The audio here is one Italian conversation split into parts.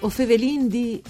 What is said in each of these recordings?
O Fevelin di...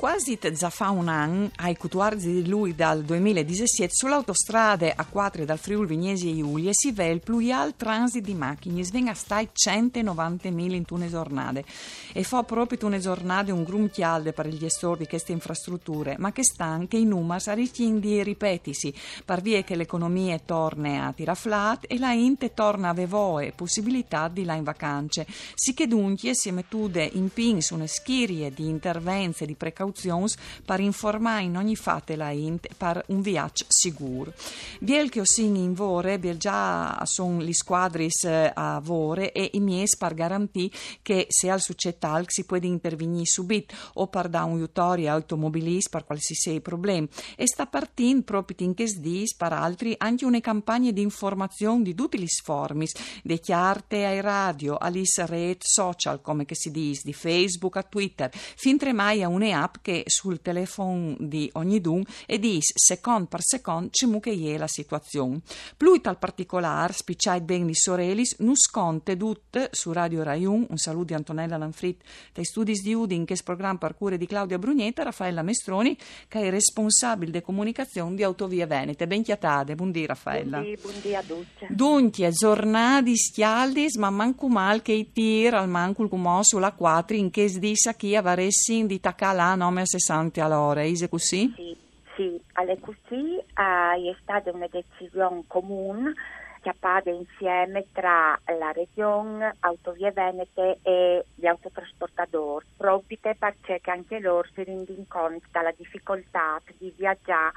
Quasi già fa un anno, ai 14 di lui dal 2017, sull'autostrada A4 dal Friuli Vignesi e Giulia si vede il pluial transit di macchine, svenga stai 190.000 in tune giornate. E fa proprio tune giornate un grum chialde per gli estori di queste infrastrutture, ma che sta anche in numeri di ripetisi, per via che l'economia torna a tiraflat e la Inte torna a vevoe possibilità di là in vacanze. Si che dunque si mettude in pin su una schirie di intervenze di precauzioni per informare in ogni fate la int per un viaggio sicuro. Biel che osin in vore, biel già sono gli squadris eh, a vore e i miei per garantire che se al succettal si può intervenire subito o per da un aiutori automobilista per qualsiasi problema e sta partendo proprio in che dis per altri anche una campagna di informazione di tutti gli formis, de chiarte ai radio, alle reti social come che si dice, di Facebook a Twitter, fin mai a un'app che sul telefono di ogni dun e dis secondo per secondo ci che è la situazione. Più tal particolare, spicciai ben di Sorelis, nu sconte tut su Radio Raiun, un saluto di Antonella Lanfrit dai studi di Udin, che è programma per cure di Claudia Brugnetta, Raffaella Mestroni, che è responsabile di comunicazione di Autovie Venete. Ben chiatade, buondì Raffaella. Buondì, buondì a tutti. Dunque, giornati schialdis, ma manco mal che i tir al manco il sulla 4 in che sdissa chi avaressi di tacalà nome a 60 all'ora, è così? Sì, sì, alle così è stata una decisione comune che appare insieme tra la Regione, Autovie Venete e gli autotrasportatori, proprio perché anche loro si rendono conto della difficoltà di viaggiare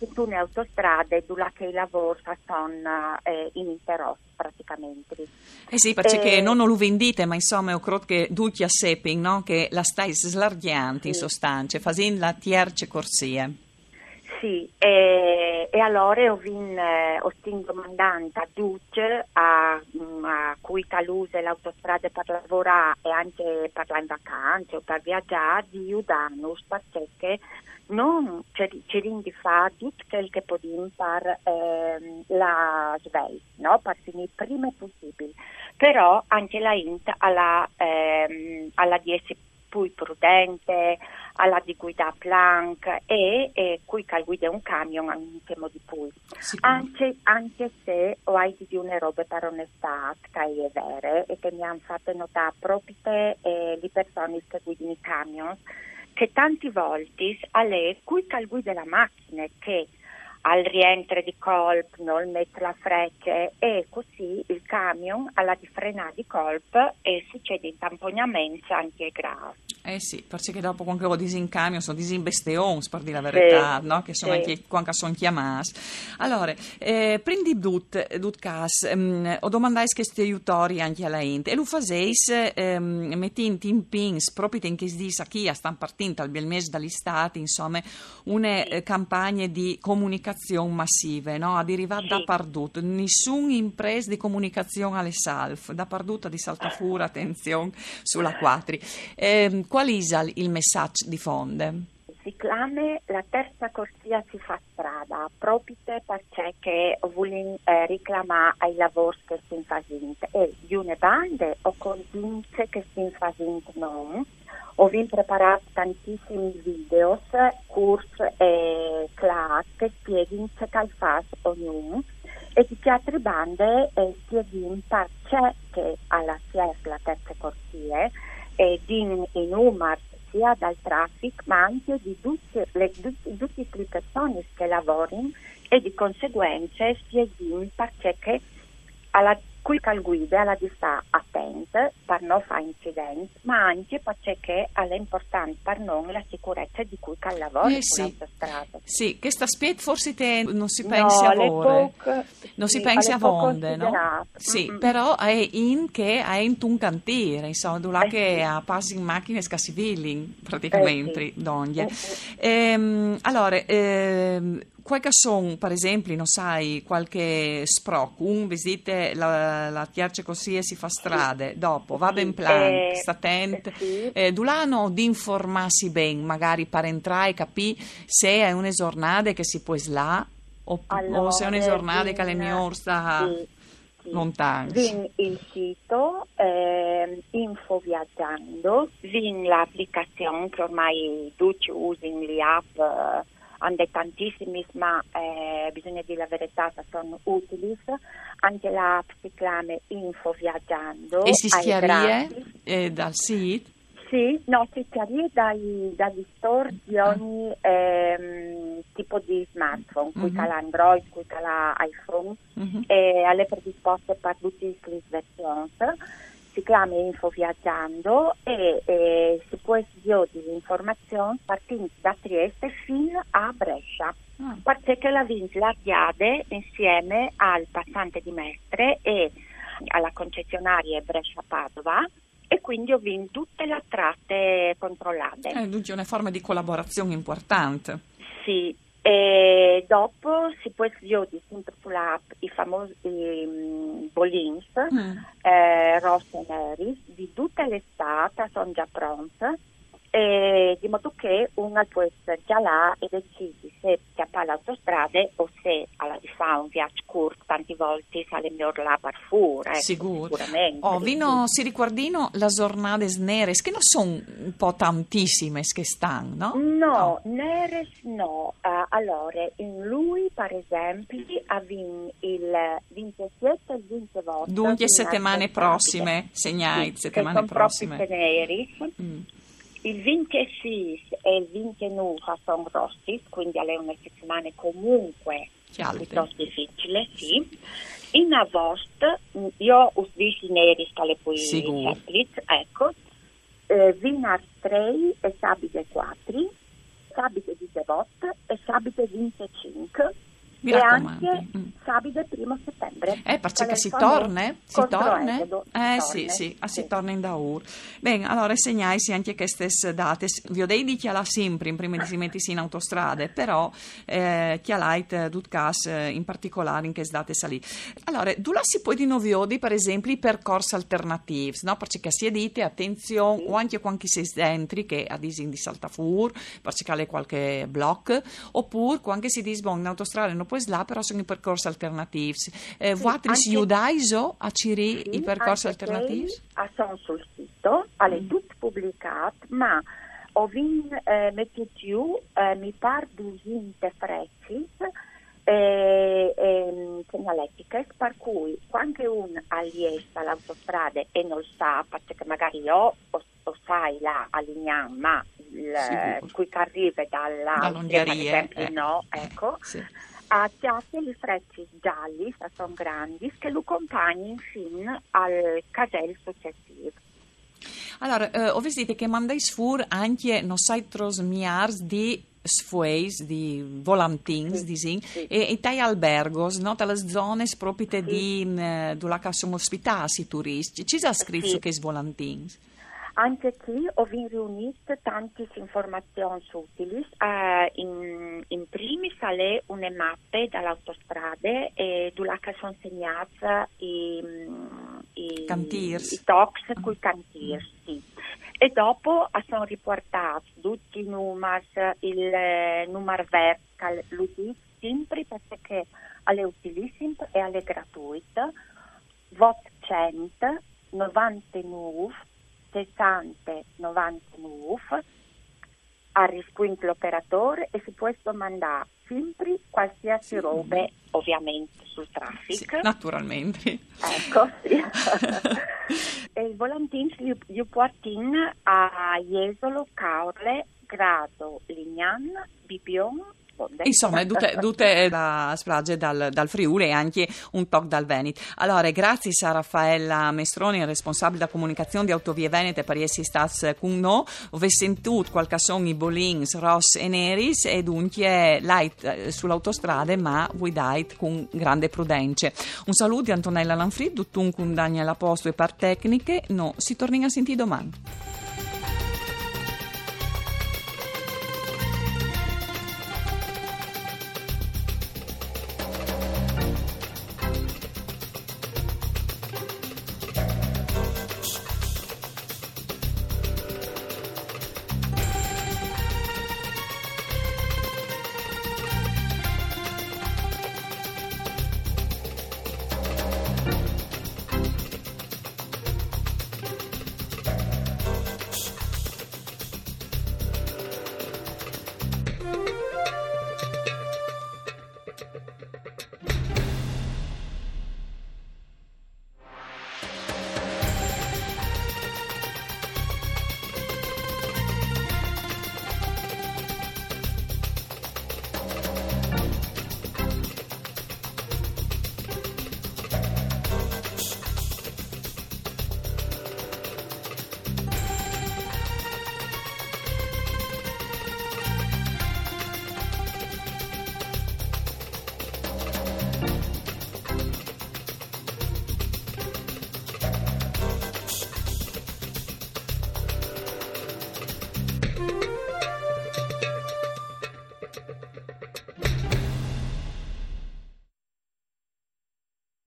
su alcune autostrade dove i lavori sono eh, ininterrotti praticamente. Eh sì, perché eh, non lo vendite, ma insomma, io credo che tutti sappiano no? che la stai slargiando sì. in sostanza, facendo la tierce corsia. Sì, e, e allora ho vinto ho domandando a Duce, a, a cui taluse l'autostrada per lavorare e anche per andare in vacanze o per viaggiare, di aiutarci perché non ci rendi fa tutto quel che possiamo per ehm, la sveglia, no? per finire prima possibile. Però anche la INT alla, ehm, alla di essere più prudente, alla di guida plank e, e qui che guida un camion anche di più. Anche, anche, se ho hai di una roba per onestà che è vera e che mi hanno fatto notare proprio eh, le persone che guidano i camion che tanti volte a lei cui cal guida la macchina che al rientro di colpo non mette la freccia e così il camion alla di frenare di colpo e succede intamponamento anche grave. Eh sì, perché dopo quando ho disincamio sono disimbesteons per dire la verità, sì, no? che sono sì. anche quando sono chiamati. Allora, eh, prendi dut, dut cas, um, ho domandato questi aiutori anche alla ente e lo faseis um, mettendo in pins proprio in che si dice a chi stanno partendo al mese dagli stati, insomma, una eh, campagna di comunicazione comunicazione massive, no? a derivare sì. da pardut. Nessuna impresa di comunicazione alle salf, da parduta di saltafura, attenzione sulla quattri. Eh, qual è il messaggio di fonde? Si chiama la terza corsia si fa strada, proprio perché vogliono eh, reclamare ai lavori che si fanno e di una banda o convince che si fanno non ho preparato tantissimi video, corsi e class che spiegano che fa ognuno. E di altre bande eh, spiegano perché che alla SIES la terza corsia e di i numeri sia dal traffico ma anche di tutte le, tutte, persone che lavorano e di conseguenza spiegano perché che alla cui cal guida alla di sta attenta per non fare incidenti, ma anche perché è importante per noi la sicurezza di cui cal lavora eh sì. Sì, questa aspetto forse te non si pensa no, a voi. Non si pensa a vonde, no? Sì, mm-hmm. però è in che è in un cantiere, insomma, dove eh che sì. a passi in macchine scassi praticamente, eh sì. Eh sì. ehm, allora, ehm, qualche son, per esempio, non sai, qualche sproc, un visite la, la tierce così e si fa strade, dopo va ben plan, eh, sta attento, eh, eh, Dulano di informarsi ben, magari per entrare e capire se è un esornade che si può slà o, allora, o se è un esornade che le mie sta... Sì lontano. Vin il sito eh, Info Viaggiando, vin l'applicazione che ormai tutti usano le app, hanno tantissimi, ma eh, bisogna dire la verità, sono utili. Anche l'app si chiama Info Viaggiando. E si schiarie eh, dal sito? Sì, no, si schiarie dai, dagli store di ogni ehm, tipo di smartphone, qui Mhm. l'Android, qui l'iPhone, Mhm. e alle predisposte per tutte le versioni. Si chiama Info Viaggiando e, e si può sviare delle informazioni partendo da Trieste fino a Brescia. Ah. Perché la vince la Diade insieme al passante di Mestre e alla concessionaria Brescia-Padova e quindi ho vinto tutte le tratte controllate. Eh, dunque è una forma di collaborazione importante. Sì, e dopo si può sviare sempre sull'app i famosi mm, bolins Mm. eh, rossi e neri di tutte le state sono già pronte e di modo che uno può essere già là e decidi se chiappare l'autostrada o se alla fa un viaggio corto tante volte sale meglio là per fuori ecco, Sicuro. sicuramente Oh, vino, si ricordino le giornate nere, che non sono un po' tantissime che stanno, no? No, Neres no. Eh, allora, in lui, per esempio, ha vinto il 27 e il 28. Dunque di settimane prossime, segnai, Sì, settimane prossime. Mm. Il 26 e il 29 sono rossi, quindi è una settimana comunque Piuttosto difficile, sì. In agosto, mh, io ho visto i neri scale poi semplici, ecco, eh, Vinar 3 e Sabide 4, Sabide 18 e Sabide 25 Mi e raccomando. anche Mm. Sabide 1 settembre. Eh, perché si torna? Si torna? Esodo, Eh si sì, torna, sì, ah, si sì. torna in Daur. Bene, allora segnai anche queste date. Vi ho detto di chiala sempre in prima di si mettisi in autostrade, però eh, chialait tut cas eh, in particolare in che date salì. Allora, tu la si può di noviodi, per esempio, i percorsi alternativi, no? Perché si dite, attenzione, o anche quando si dentro che a disin di saltafur, perché c'è qualche blocco, oppure quando si dice, bon, in autostrada non puoi là, però sono i percorsi alternativi. Eh, Sì, Vuatri si anche- udaiso a Ciri Sì, i percorsi alternativi? sono sul sito, alle Mm. tutte pubblicate, ma ho vinto eh, giù, eh, mi pare 200 frecce eh, ehm, segnaletiche, per cui quando uno alliesta l'autostrada e non sa, perché magari io o, o sai là a ma il, qui che arriva dalla per esempio eh. no, ecco, Sì. A piace le frecce gialli, se sono grandi, che lo accompagnano fino al casello successivo. Allora, eh, ho visto che mandai sfur anche, non sai, trosmiars di sfueis, di volantins, Sì, di sin, sì. e, e tai albergos, no? Dalle zone proprio Sì. di, mh, dove sono ospitati i turisti. Ci sa scritto Sì. che volantins? Anche qui ho riunito tante informazioni utili. Eh, in, in primis alle una mappe dall'autostrada e dove sono segnate i, i, Cantiers. i tox con i cantiers. Sì. E dopo eh, sono riportati tutti i numeri, il eh, numero verde, l'UTI, sempre perché alle utilissime e alle gratuite. VOT 100 99 60 99 ha risquinto l'operatore e si può domandare sempre qualsiasi roba ovviamente sul Sì, traffico naturalmente. ecco sì. e il volantino gli, gli portano a Jesolo, Caorle, Grado, Lignan, Bibion Bonde. Insomma, tutte, tutte da sprage dal, dal Friuli e anche un toc dal Veneto. Allora, grazie a Raffaella Mestroni, responsabile da comunicazione di Autovie Venete per essere stati con noi. Ho sentito qualche i bolins, ross e neris e dunque light eh, sull'autostrada, ma guidate con grande prudenza. Un saluto di Antonella Lanfrid, tutto con Daniela Posto e par tecniche. No, si torna a sentire domani.